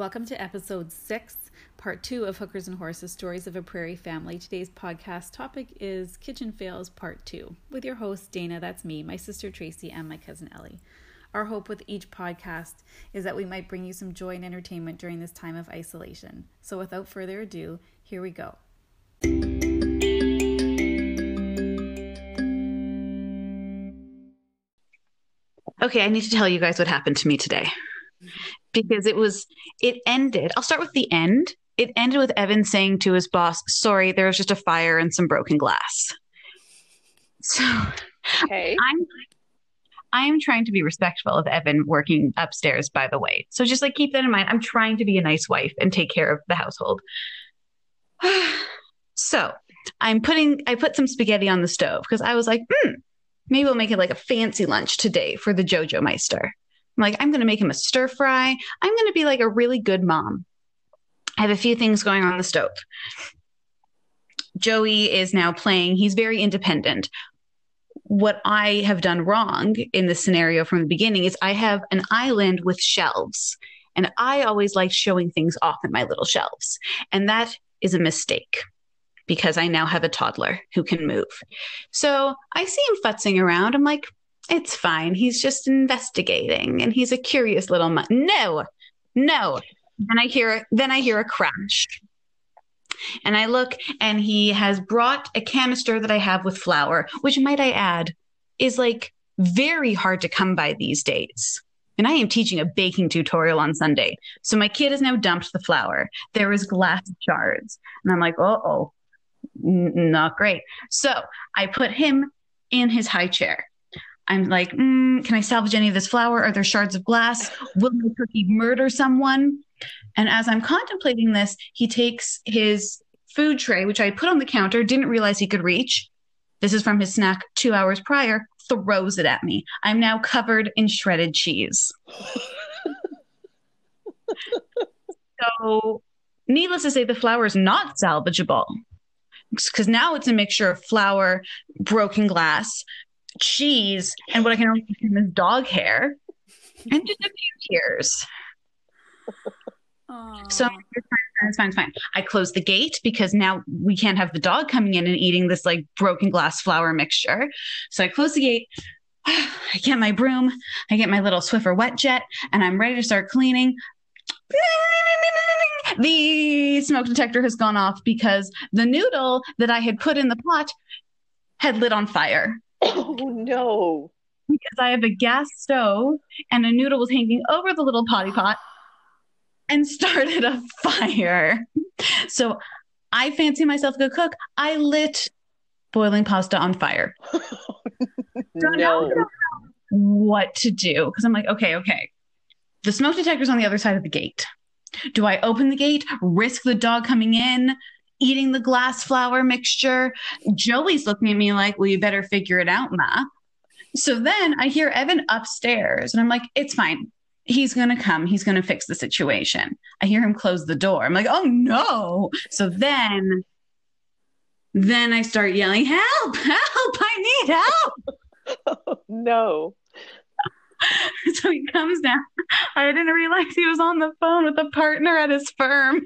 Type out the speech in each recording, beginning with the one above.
Welcome to episode six, part two of Hookers and Horses Stories of a Prairie Family. Today's podcast topic is Kitchen Fails, part two, with your host, Dana, that's me, my sister Tracy, and my cousin Ellie. Our hope with each podcast is that we might bring you some joy and entertainment during this time of isolation. So without further ado, here we go. Okay, I need to tell you guys what happened to me today because it was, it ended. I'll start with the end. It ended with Evan saying to his boss, Sorry, there was just a fire and some broken glass. So Okay. I'm I am trying to be respectful of Evan working upstairs, by the way. So just like keep that in mind. I'm trying to be a nice wife and take care of the household. so I'm putting I put some spaghetti on the stove because I was like, hmm, maybe we'll make it like a fancy lunch today for the Jojo Meister. Like, I'm gonna make him a stir fry. I'm gonna be like a really good mom. I have a few things going on the stove. Joey is now playing. He's very independent what I have done wrong in this scenario from the beginning is I have an island with shelves, and I always like showing things off in my little shelves. And that is a mistake because I now have a toddler who can move. So I see him futzing around. I'm like, it's fine. He's just investigating and he's a curious little mu-. No, no. Then I hear then I hear a crash. And I look, and he has brought a canister that I have with flour, which might I add is like very hard to come by these days. And I am teaching a baking tutorial on Sunday. So my kid has now dumped the flour. There is glass shards. And I'm like, uh oh, not great. So I put him in his high chair. I'm like, mm, can I salvage any of this flour? Are there shards of glass? Will my cookie murder someone? And as I'm contemplating this, he takes his food tray, which I put on the counter, didn't realize he could reach. This is from his snack two hours prior, throws it at me. I'm now covered in shredded cheese. so, needless to say, the flour is not salvageable because now it's a mixture of flour, broken glass, cheese, and what I can only consume is dog hair, and just a few tears. So it's fine, it's fine. I close the gate because now we can't have the dog coming in and eating this like broken glass flour mixture. So I close the gate. I get my broom, I get my little Swiffer wet jet, and I'm ready to start cleaning. The smoke detector has gone off because the noodle that I had put in the pot had lit on fire. Oh no. Because I have a gas stove and a noodle was hanging over the little potty pot and started a fire. So I fancy myself a good cook. I lit boiling pasta on fire. So now no. don't know what to do because I'm like, okay, okay. The smoke detector's on the other side of the gate. Do I open the gate, risk the dog coming in, eating the glass flour mixture? Joey's looking at me like, well, you better figure it out, Ma. So then I hear Evan upstairs and I'm like, it's fine. He's going to come. He's going to fix the situation. I hear him close the door. I'm like, oh no. So then, then I start yelling, help, help, I need help. no. so he comes down. I didn't realize he was on the phone with a partner at his firm.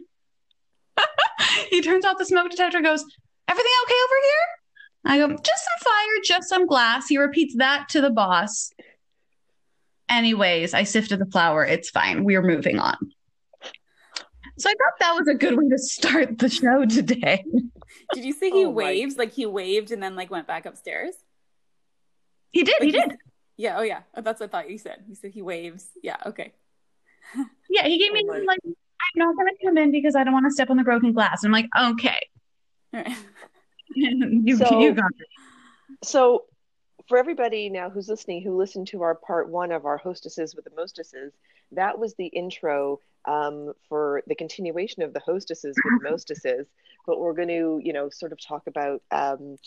he turns off the smoke detector, and goes, Everything okay over here? I go, Just some fire, just some glass. He repeats that to the boss. Anyways, I sifted the flour. It's fine. We're moving on. So I thought that was a good way to start the show today. Did you see he Oh my- waves? Like he waved and then like went back upstairs? He did, he Like, did. Yeah, oh yeah. That's what I thought you said. You said he waves. Yeah, okay. Yeah, he gave oh me Oh my- like, I'm not gonna come in because I don't want to step on the broken glass. I'm like, okay. Right. you, So- you got it. So for everybody now who's listening who listened to our part one of our hostesses with the mostesses, that was the intro um, for the continuation of the hostesses with the mostesses. But we're going to, you know, sort of talk about um,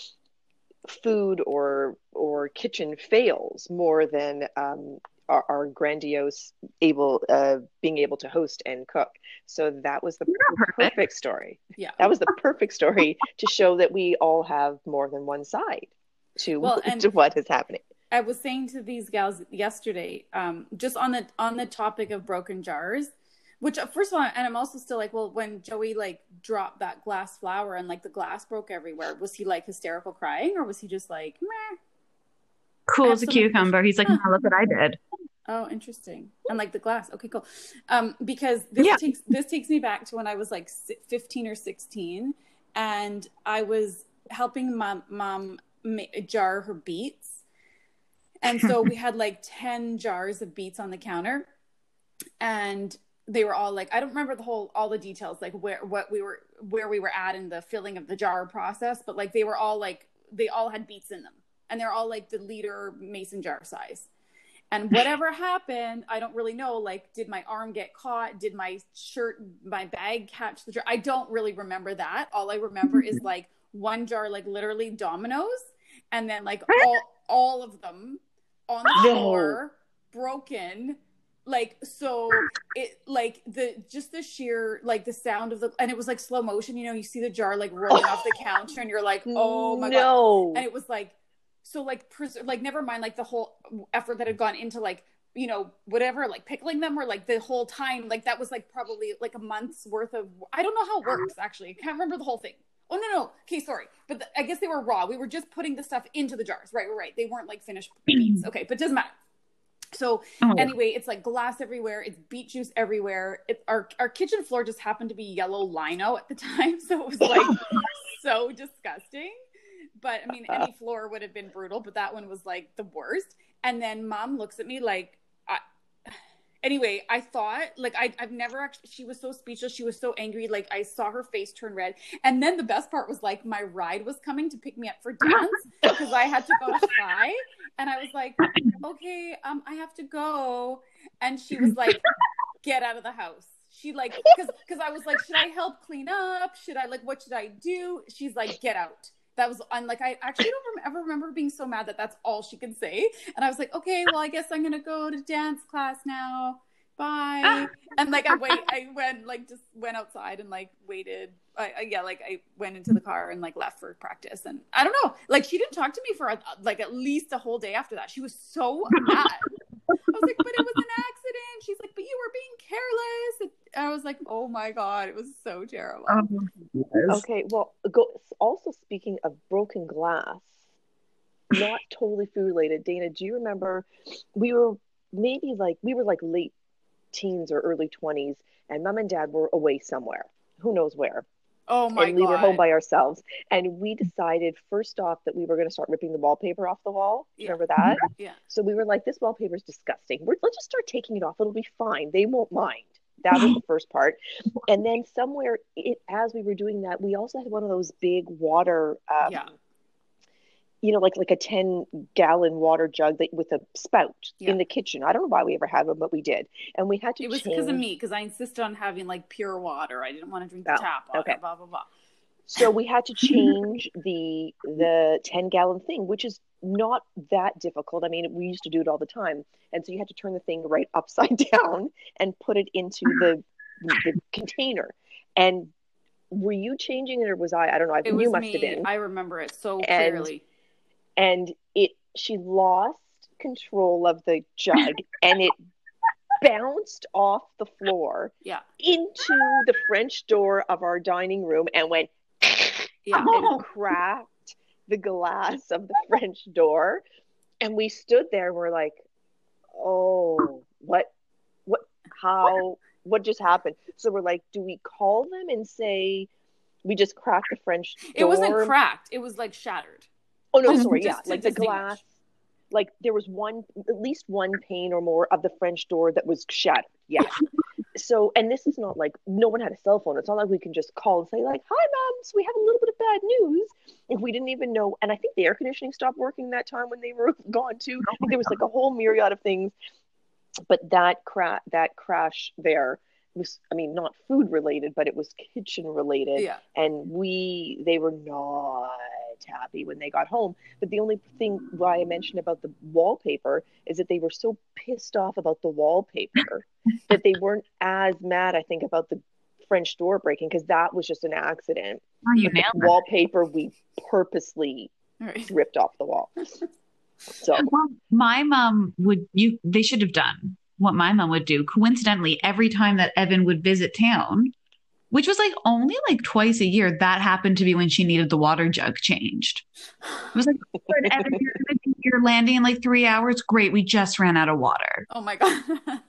food or or kitchen fails more than um, our, our grandiose able uh, being able to host and cook. So that was the perfect. perfect story. Yeah. That was the perfect story to show that we all have more than one side to Well, and- to what is happening. I was saying to these gals yesterday, um, just on the on the topic of broken jars, Which uh, first of all, and I'm also still like, well, when Joey like dropped that glass flower and like the glass broke everywhere, was he like hysterical crying or was he just like, meh? Cool as a cucumber. He's like, no, look what I did. Oh, interesting. And like the glass. Okay, cool. Um, because this Yeah. takes this takes me back to when I was like 15 or 16, and I was helping mom mom ma- jar her beets, and so we had like 10 jars of beets on the counter, and they were all like I don't remember the whole all the details like where what we were where we were at in the filling of the jar process, but like they were all like they all had beets in them, and they're all like the liter mason jar size. And whatever happened, I don't really know. Like, did my arm get caught? Did my shirt, my bag catch the jar? I don't really remember that. All I remember is like one jar, like literally dominoes, and then like all all of them on the floor, broken. Like so, it like the just the sheer like the sound of the and it was like slow motion. You know, you see the jar like rolling off the counter, and you're like, oh my god no. and it was like so like pres- like never mind like the whole effort that had gone into like you know whatever like pickling them or like the whole time like that was like probably like a month's worth of i don't know how it works actually. I can't remember the whole thing. Oh no no okay sorry. But the, i guess they were raw. We were just putting the stuff into the jars. Right right they weren't like finished beets okay but it doesn't matter. So Oh, anyway it's like glass everywhere. It's beet juice everywhere. It, our our kitchen floor just happened to be yellow lino at the time. So it was like so disgusting but i mean any floor would have been brutal but that one was like the worst. And then mom looks at me like I, anyway i thought like I, i've never actually she was so speechless. She was so angry. Like i saw her face turn red. And then the best part was like my ride was coming to pick me up for dance because i had to go to and i was like okay um i have to go. And she was like get out of the house. She like because because i was like should i help clean up? Should i like what should i do? She's like get out that was on like i actually don't ever remember being so mad that that's all she could say. And i was like okay well i guess i'm gonna go to dance class now. Bye. And like i wait i went like just went outside and like waited. I, I yeah like i went into the car and like left for practice. And i don't know like she didn't talk to me for uh, like at least a whole day after that. She was so mad. I was like, but it was accident. She's like, but you were being careless. And I was like, oh my god, it was so terrible. Oh, yes. Okay, well, go, also speaking of broken glass, not totally food related. Dana, do you remember we were maybe like we were like late teens or early 20s and mom and dad were away somewhere. Who knows where? Oh my and we god. were home by ourselves. And we decided first off that we were going to start ripping the wallpaper off the wall. Yeah. Remember that? yeah. So we were like, this wallpaper is disgusting. We're, let's just start taking it off. It'll be fine. They won't mind. That was the first part. And then somewhere it, as we were doing that, we also had one of those big water, um, Yeah. You know, like like a 10 gallon water jug that, with a spout Yeah. in the kitchen. I don't know why we ever had one, but we did. And we had to It was because of me, because I insisted on having like pure water. I didn't want to drink the Oh, tap water. okay. Blah blah blah. So we had to change the the 10 gallon thing, which is not that difficult. I mean, we used to do it all the time. And so you had to turn the thing right upside down and put it into the the container. And were you changing it or was I? I don't know. I, It you must me. have been. I remember it so And- clearly. And it she lost control of the jug and it bounced off the floor Yeah. into the French door of our dining room and went Yeah. and cracked the glass of the French door. And we stood there, we're like, oh, what, what, how, what just happened? So we're like, do we call them and say we just cracked the French door? It wasn't cracked. It was like shattered. Oh no, sorry, yeah, like the glass. Like there was one, at least one pane or more of the French door that was shattered. Yeah. so, and this is not like no one had a cell phone. It's not like we can just call and say like, "Hi, mom, so we have a little bit of bad news." If we didn't even know, and I think the air conditioning stopped working that time when they were gone too. Oh think there was like a whole myriad of things. But that cra- that crash there was, I mean, not food related, but it was kitchen related Yeah. and we they were not happy when they got home but the only thing why i mentioned about the wallpaper is that they were so pissed off about the wallpaper that they weren't as mad i think about the french door breaking because that was just an accident Oh, you nailed wallpaper we purposely right. ripped off the wall so Well, my mom would you they should have done what my mom would do. Coincidentally, every time that Evan would visit town, which was like only like twice a year, that happened to be when she needed the water jug changed. It was like, "Good, Evan, you're, landing in like three hours. Great, we just ran out of water. Oh my god.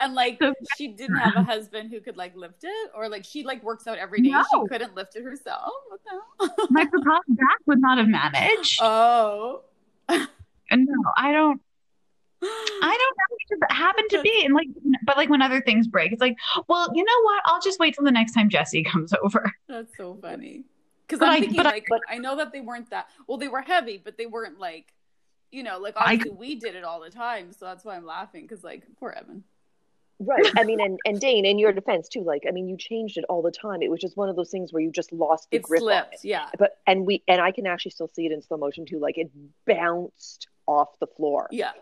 and like So- she didn't have a husband who could like lift it, or like she like works out every day. No. She couldn't lift it herself. What the hell? My back would not have managed. oh. And no, I don't. I don't know. It just happened to be, and like, but like when other things break, it's like, well, you know what? I'll just wait till the next time Jesse comes over. That's so funny. Because I'm I- thinking but I- like I know that they weren't that well. They were heavy, but they weren't like you know like I- obviously we did it all the time. So that's why I'm laughing because like poor Evan. Right. I mean, and, and Dane, in your defense too, like, I mean, you changed it all the time. It was just one of those things where you just lost the It grip on slipped. it. Yeah. But and we and I can actually still see it in slow motion too. Like it bounced off the floor Yeah.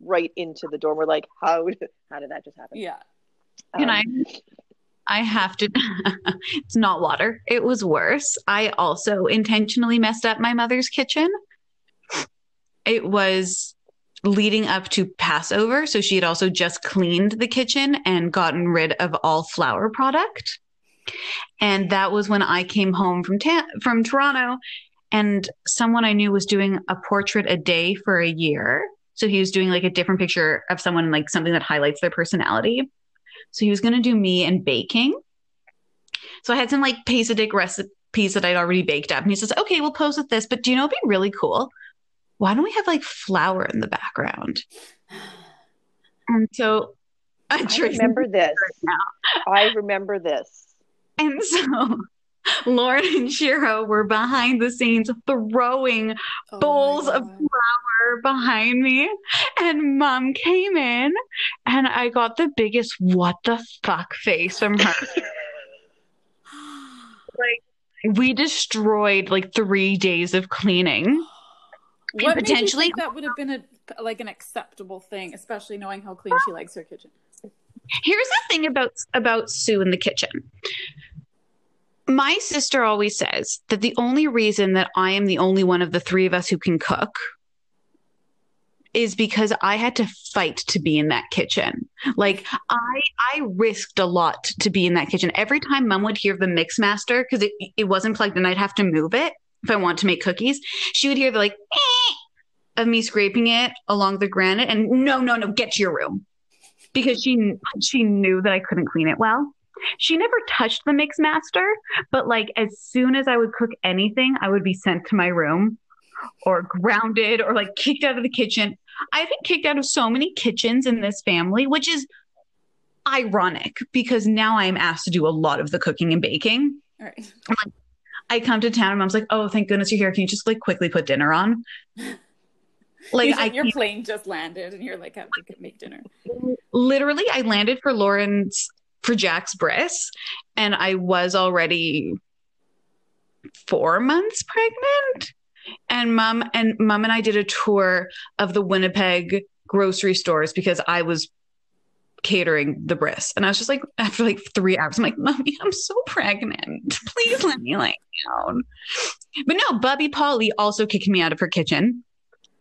right into the door. We're like, how did, how did that just happen? Yeah. And Um, I, I have to. it's not water. It was worse. I also intentionally messed up my mother's kitchen. It was leading up to Passover, so she had also just cleaned the kitchen and gotten rid of all flour product. And that was when I came home from ta- from Toronto, and someone I knew was doing a portrait a day for a year. So he was doing like a different picture of someone, like something that highlights their personality. So he was going to do me and baking. So I had some like Pesadik recipes that I'd already baked up. And he says, okay, we'll pose with this. But do you know what'd be really cool? Why don't we have like flour in the background? And so I, I remember this. now. I remember this. And so Lauren and Shiro were behind the scenes throwing Oh bowls of flour behind me. And mom came in and I got the biggest what the fuck face from her. like we destroyed like three days of cleaning. What potentially- think that would have been a like an acceptable thing, especially knowing how clean she likes her kitchen? Here's the thing about about Sue in the kitchen. My sister always says that the only reason that I am the only one of the three of us who can cook is because I had to fight to be in that kitchen. Like I I risked a lot to be in that kitchen. Every time mom would hear the mix master because it it wasn't plugged in, I'd have to move it if I want to make cookies. She would hear the like "Eh," of me scraping it along the granite and no no no get to your room because she she knew that I couldn't clean it well. She never touched the mix master, but like as soon as I would cook anything, I would be sent to my room or grounded or like kicked out of the kitchen. I've been kicked out of so many kitchens in this family, which is ironic because now I'm asked to do a lot of the cooking and baking. All right. I come to town and mom's like, "Oh, thank goodness you're here. Can you just like quickly put dinner on?" Like I your plane just landed and you're like, I have to make dinner. literally I landed for Lauren's for Jack's bris and I was already four months pregnant. And mom and mom and I did a tour of the Winnipeg grocery stores because I was catering the bris. And I was just like, after like three hours, I'm like, Mommy, I'm so pregnant. Please let me lay down. But no, Bubby Polly also kicked me out of her kitchen,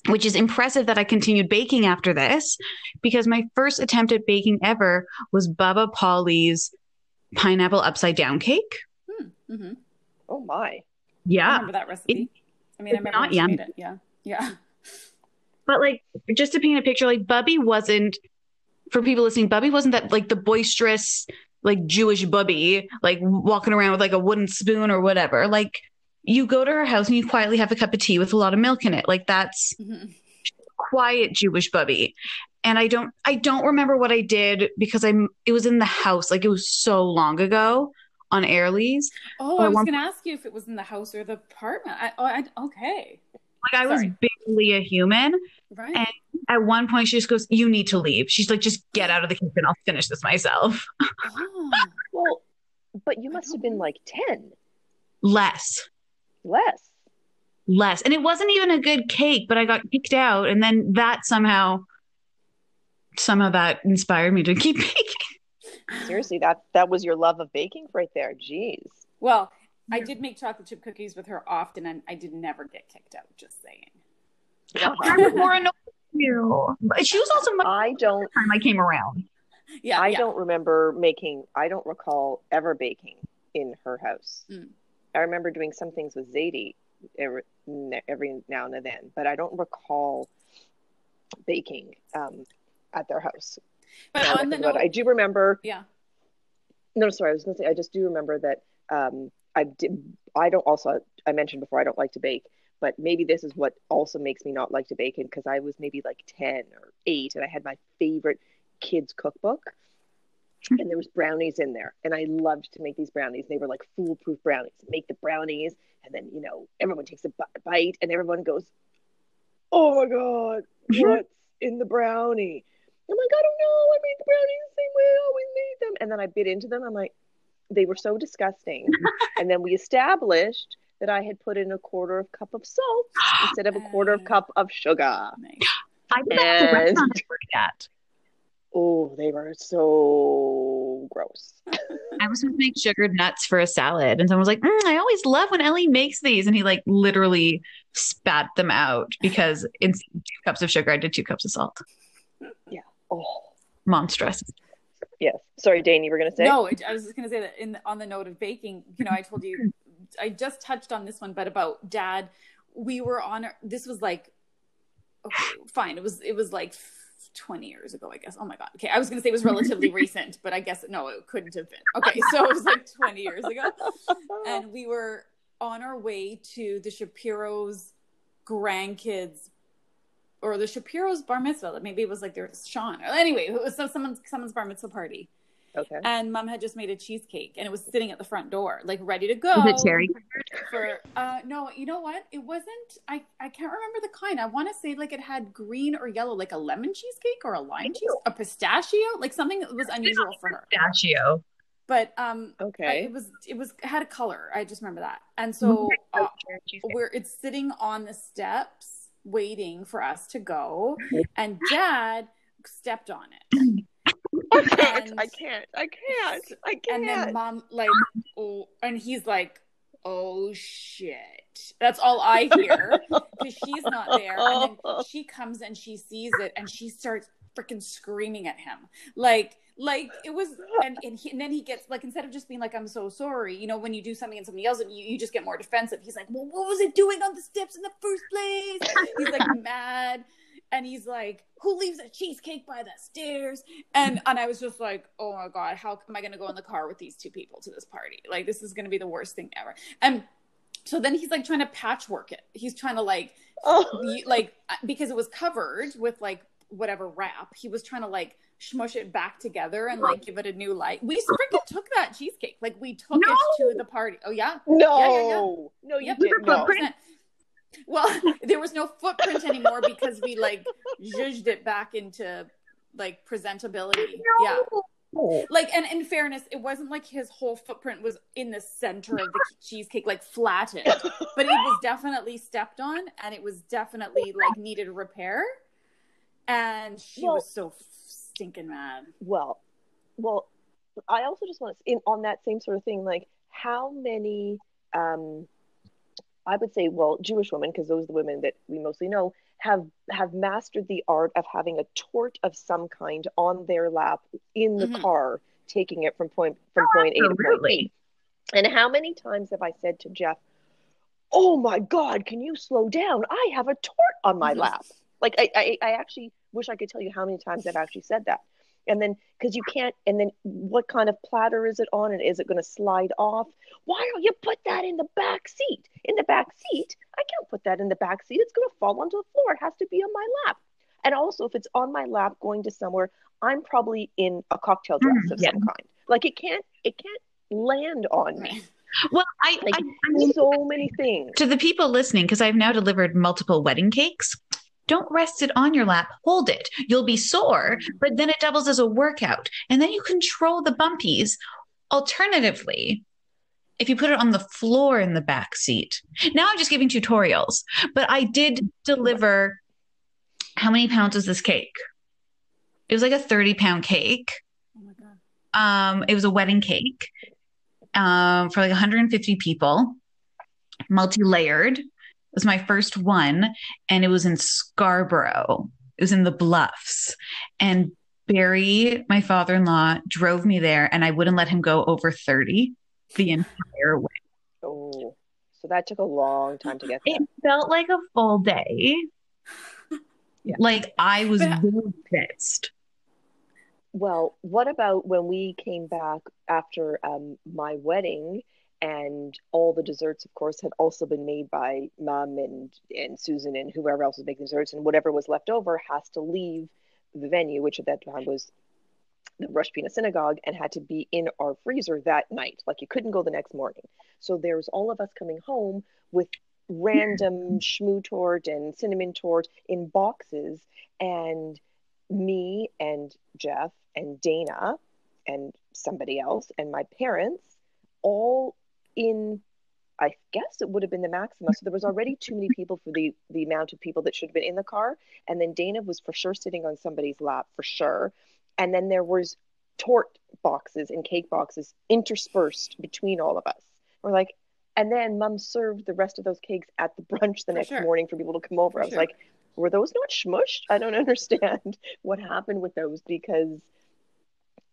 which is impressive that I continued baking after this because my first attempt at baking ever was Bubba Polly's pineapple upside down cake. hmm Oh my. Yeah. I Yeah. remember that recipe. I mean, I it's remember not when she yummy. made it. Yeah. Yeah. But like, just to paint a picture, like Bubby wasn't, for people listening, Bubby wasn't that like the boisterous, like Jewish Bubby, like walking around with like a wooden spoon or whatever. Like, you go to her house and you quietly have a cup of tea with a lot of milk in it. Like, that's Mhm. quiet Jewish Bubby. And I don't, I don't remember what I did because I'm, it was in the house. Like, it was so long ago on Airlies. Oh, Or I was one- going to ask you if it was in the house or the apartment. I, oh, I, okay. Like, I was Sorry. barely a human. Right. And- At one point, she just goes, You need to leave. She's like, Just get out of the kitchen. I'll finish this myself. oh. Well, but you must have been like 10, Less. Less. less. And it wasn't even a good cake, but I got kicked out. And then that somehow, somehow that inspired me to keep baking. Seriously, that that was your love of baking right there. Jeez. Well, I did make chocolate chip cookies with her often, and I did never get kicked out. Just saying. I was more annoyed you. But She was also much I don't time I came around. Yeah, I yeah. don't remember making I don't recall ever baking in her house. Mm. I remember doing some things with Zadie every, every now and then, but I don't recall baking um, at their house. But Now that I on the note, I do remember yeah. No, sorry, I was going to say I just do remember that um, I did. I don't also. I mentioned before I don't like to bake, but maybe this is what also makes me not like to bake. Because I was maybe like ten or eight, and I had my favorite kids cookbook, and there was brownies in there, and I loved to make these brownies. They were like foolproof brownies. Make the brownies, and then you know everyone takes a bite, and everyone goes, "Oh my god, what's in the brownie?" I'm like, I don't know. I made the brownies the same way I always made them. And then I bit into them. I'm like, they were so disgusting. and then we established that I had put in a quarter of cup of salt instead of a quarter of cup of sugar. Nice. I did that at the restaurant I worked at. Oh, they were so gross. I was supposed to make sugared nuts for a salad, and someone was like, "Mm, "I always love when Ellie makes these," and he like literally spat them out because instead of two cups of sugar, I did two cups of salt. Yeah. Oh, Monstrous. yes. Sorry, Dane, you were going to say? No, I was just going to say that in the, on the note of baking, you know, I told you, I just touched on this one, but about dad, we were on. This was like, okay, fine. It was it was like twenty years ago, I guess. Oh my god. Okay, I was going to say it was relatively recent, but I guess no, it couldn't have been. Okay, so it was like twenty years ago, and we were on our way to the Shapiro's grandkids. Or the Shapiro's bar mitzvah. Maybe it was like their Sean. Anyway, it was some- someone's someone's bar mitzvah party Okay. and mom had just made a cheesecake and it was sitting at the front door like ready to go Was it cherry? for uh no you know what? It wasn't i i can't remember the kind. I want to say like it had green or yellow like a lemon cheesecake or a lime cheese a pistachio like something that was unusual for her. Pistachio. but um I- Okay. it was it was it had a color. I just remember that. And so uh, where it's sitting on the steps waiting for us to go. And dad stepped on it. I can't. I can't. I can't. I can't. and then mom like oh and he's like oh shit that's all i hear because she's not there and then she comes and she sees it and she starts freaking screaming at him like like it was and, and, he, and then he gets like instead of just being like i'm so sorry you know when you do something and somebody yells at you you just get more defensive he's like well what was it doing on the steps in the first place he's like mad and he's like who leaves a cheesecake by the stairs and and i was just like oh my god how am i going to go in the car with these two people to this party like this is going to be the worst thing ever and so then he's like trying to patchwork it he's trying to like Oh. like because it was covered with like whatever wrap he was trying to like smush it back together and like give it a new light we freaking took that cheesecake like we took No. it to the party oh yeah No. Yeah, yeah, yeah. No, you Yep. at No. Well there was no footprint anymore because we like zhuzhed it back into like presentability yeah like and in fairness it wasn't like his whole footprint was in the center of the cheesecake like flattened but it was definitely stepped on and it was definitely like needed repair and she Well- was so stinking mad Well, well, I also just want to in on that same sort of thing. Like, how many? Um, I would say, well, Jewish women, because those are the women that we mostly know, have have mastered the art of having a torte of some kind on their lap in the Mhm. car, taking it from point from point A to point. B. And how many times have I said to Jeff, "Oh my God, can you slow down? I have a torte on my Mhm. lap." Like I, I, I actually wish I could tell you how many times I've actually said that. And then, because you can't, and then what kind of platter is it on, and is it going to slide off? Why don't you put that in the back seat? In the back seat, I can't put that in the back seat. It's going to fall onto the floor. It has to be on my lap. And also, if it's on my lap going to somewhere, I'm probably in a cocktail dress Mm, of yeah. some kind. Like it can't, it can't land on me. Well, I, Like I, I'm so many things. to the people listening, because I've now delivered multiple wedding cakes. Don't rest it on your lap. Hold it. You'll be sore, but then it doubles as a workout. And then you control the bumpies. Alternatively, if you put it on the floor in the back seat. Now I'm just giving tutorials, but I did deliver. How many pounds was this cake? It was like a 30 pound cake. oh my god Um, it was a wedding cake um, for like 150 people, multi layered. It was my first one, and it was in Scarborough. It was in the Bluffs. And Barry, my father in law, drove me there and I wouldn't let him go over 30 the entire way. Oh, so that took a long time to get there. It felt like a full day. Yeah. Like I was But- really pissed. Well, what about when we came back after um, my wedding and all the desserts, of course, had also been made by mom and, and Susan and whoever else was making desserts, and whatever was left over has to leave the venue, which at that time was the Rosh Pina Synagogue, and had to be in our freezer that night. Like you couldn't go the next morning. So there's all of us coming home with random shmoo torte and cinnamon torte in boxes, and me and Jeff and Dana and somebody else and my parents all in I guess it would have been the maximum. So there was already too many people for the the amount of people that should have been in the car. And then Dana was for sure sitting on somebody's lap for sure. And then there was torte boxes and cake boxes interspersed between all of us. We're like, and then mom served the rest of those cakes at the brunch the For next sure. morning for people to come over. For I was sure. like, were those not smushed? I don't understand what happened with those because,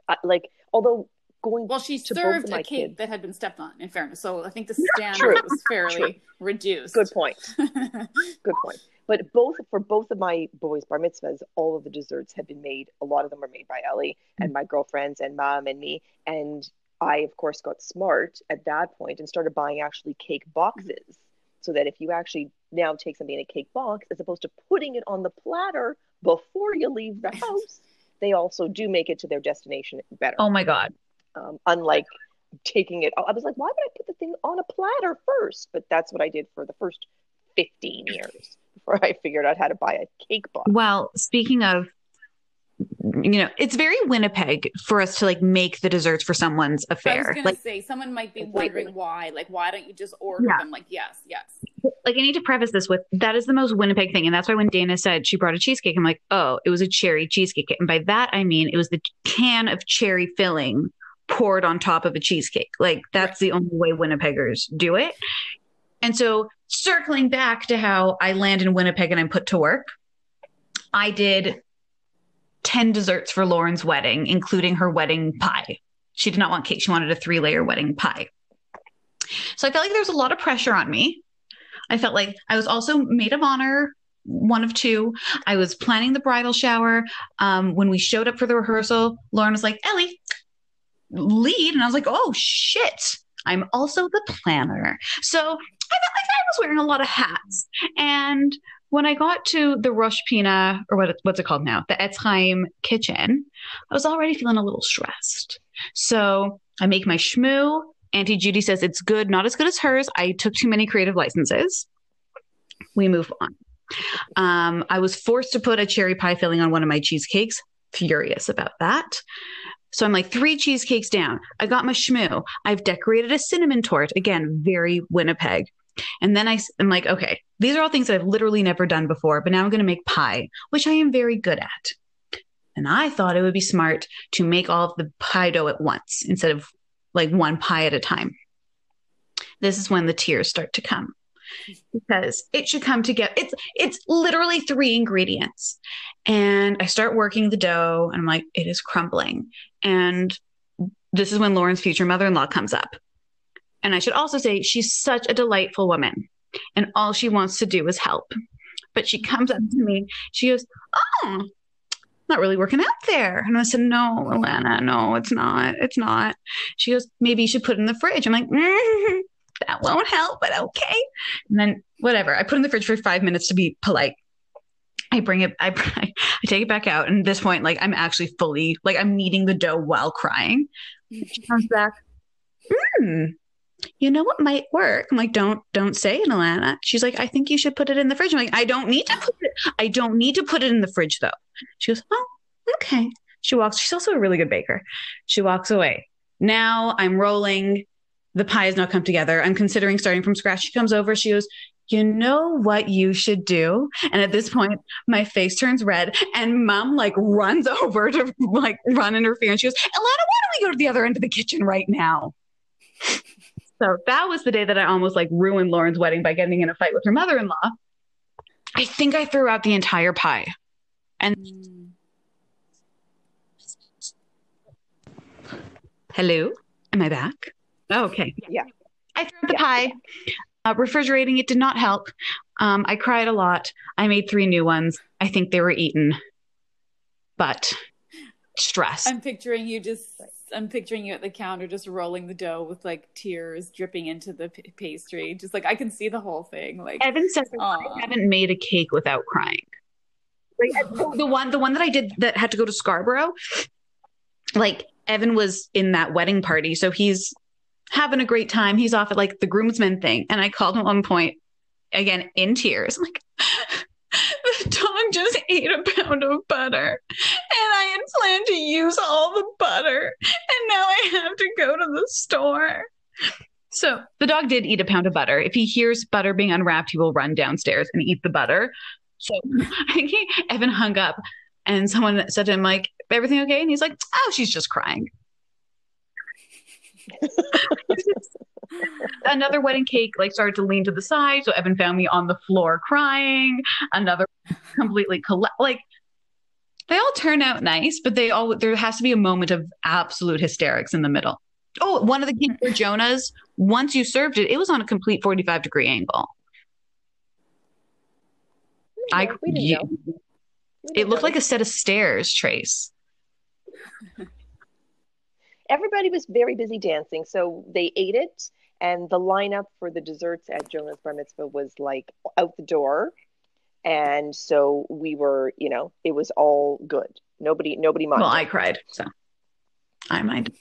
I, like, although going Well, she to both served of a my cake kids. that had been stepped on, in fairness. So I think the standard was fairly True. reduced. good point, good point. But both for both of my boys' bar mitzvahs, all of the desserts had been made. A lot of them were made by Ellie hmm. and my girlfriends and mom and me. And I, of course, got smart at that point and started buying actually cake boxes, so that if you actually now take something in a cake box, as opposed to putting it on the platter before you leave the house, they also do make it to their destination better. Oh my God. Um, unlike taking it. I was like, why would I put the thing on a platter first? But that's what I did for the first 15 years before I figured out how to buy a cake box. Well, speaking of, you know, it's very Winnipeg for us to like make the desserts for someone's I was affair. gonna Like, say someone might be wondering why. Like, why don't you just order Yeah. them? Like, yes, yes. like I need to preface this with that is the most Winnipeg thing, and that's why when Dana said she brought a cheesecake, I'm like, oh, it was a cherry cheesecake, and by that I mean it was the can of cherry filling poured on top of a cheesecake. Like that's the only way Winnipeggers do it. And so circling back to how I land in Winnipeg and I'm put to work, I did 10 desserts for Lauren's wedding, including her wedding pie. She did not want cake. She wanted a three layer wedding pie. So I felt like there was a lot of pressure on me. I felt like I was also maid of honor, one of two. I was planning the bridal shower. Um, when we showed up for the rehearsal, Lauren was like, Ellie, lead. And I was like, oh shit. I'm also the planner. So I I was wearing a lot of hats. And when I got to the Rosh Pina, or what, what's it called now? The Etz Chayim kitchen, I was already feeling a little stressed. So I make my shmoo. Auntie Judy says it's good, not as good as hers. I took too many creative licenses. We move on. Um, I was forced to put a cherry pie filling on one of my cheesecakes. Furious about that. So I'm like three cheesecakes down. I got my schmoo. I've decorated a cinnamon torte. Again, very Winnipeg. And then I, am like, okay, these are all things that I've literally never done before, but now I'm going to make pie, which I am very good at. And I thought it would be smart to make all of the pie dough at once instead of like one pie at a time. This is when the tears start to come because it should come together. It's it's literally three ingredients. And I start working the dough and I'm like, it is crumbling. And this is when Lauren's future mother-in-law comes up. And I should also say she's such a delightful woman. And all she wants to do is help. But she comes up to me, she goes, Oh, not really working out there. And I said, No, Alana, no, it's not. It's not. She goes, Maybe you should put it in the fridge. I'm like, mm, that won't help, but okay. And then whatever. I put in the fridge for five minutes to be polite. I bring it, I, I take it back out. And at this point, like I'm actually fully, like I'm kneading the dough while crying. She comes back, hmm, you know what might work? I'm like, don't, don't say it, Alana. She's like, I think you should put it in the fridge. I'm like, I don't need to put it, I don't need to put it in the fridge though. She goes, oh, okay. She walks, she's also a really good baker. She walks away. Now I'm rolling. The pie has now come together. I'm considering starting from scratch. She comes over. She goes, you know what you should do? And at this point, my face turns red and mom like runs over to like run interfere. And she goes, Alana, why don't we go to the other end of the kitchen right now? So that was the day that I almost like ruined Lauren's wedding by getting in a fight with her mother in law. I think I threw out the entire pie. And hello, am I back? Oh, okay. Yeah. I threw up the Yeah. pie. Uh, refrigerating it did not help. Um, I cried a lot. I made three new ones. I think they were eaten, but stress. I'm picturing you just. I'm picturing you at the counter just rolling the dough with like tears dripping into the p- pastry. Just like I can see the whole thing. Like Evan says. I haven't made a cake without crying. Like, the one, the one that I did that had to go to Scarborough. Like Evan was in that wedding party, so he's having a great time. He's off at like the groomsmen thing, and I called him at one point, again in tears. I'm like, the dog just ate a pound of butter, and I had planned to use all the butter, and now I have to go to the store. So the dog did eat a pound of butter. If he hears butter being unwrapped, he will run downstairs and eat the butter. So I think Evan hung up and someone said to him, like, everything okay? And he's like, oh, she's just crying. Another wedding cake like started to lean to the side. So Evan found me on the floor crying. Another completely colla- like they all turn out nice, but they all there has to be a moment of absolute hysterics in the middle. Oh, one of the cakes for Jonah's, once you served it, it was on a complete 45 degree angle. I we didn't you- know. We it didn't looked know. like a set of stairs, Trace. everybody was very busy dancing, so they ate it, and the lineup for the desserts at Jonah's bar mitzvah was like out the door, and so we were, you know, it was all good. Nobody, nobody minded. Well, I cried, so I mind.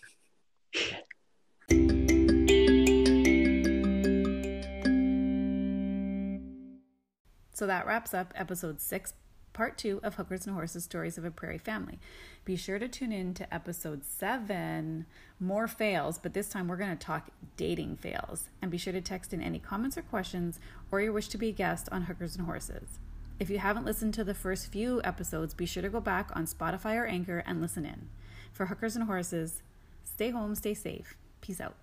So that wraps up episode six, part two of Hookers and Horses Stories of a Prairie Family. Be sure to tune in to episode seven, more fails, but this time we're going to talk dating fails. And be sure to text in any comments or questions or your wish to be a guest on Hookers and Horses. If you haven't listened to the first few episodes, be sure to go back on Spotify or Anchor and listen in. For Hookers and Horses, stay home, stay safe. Peace out.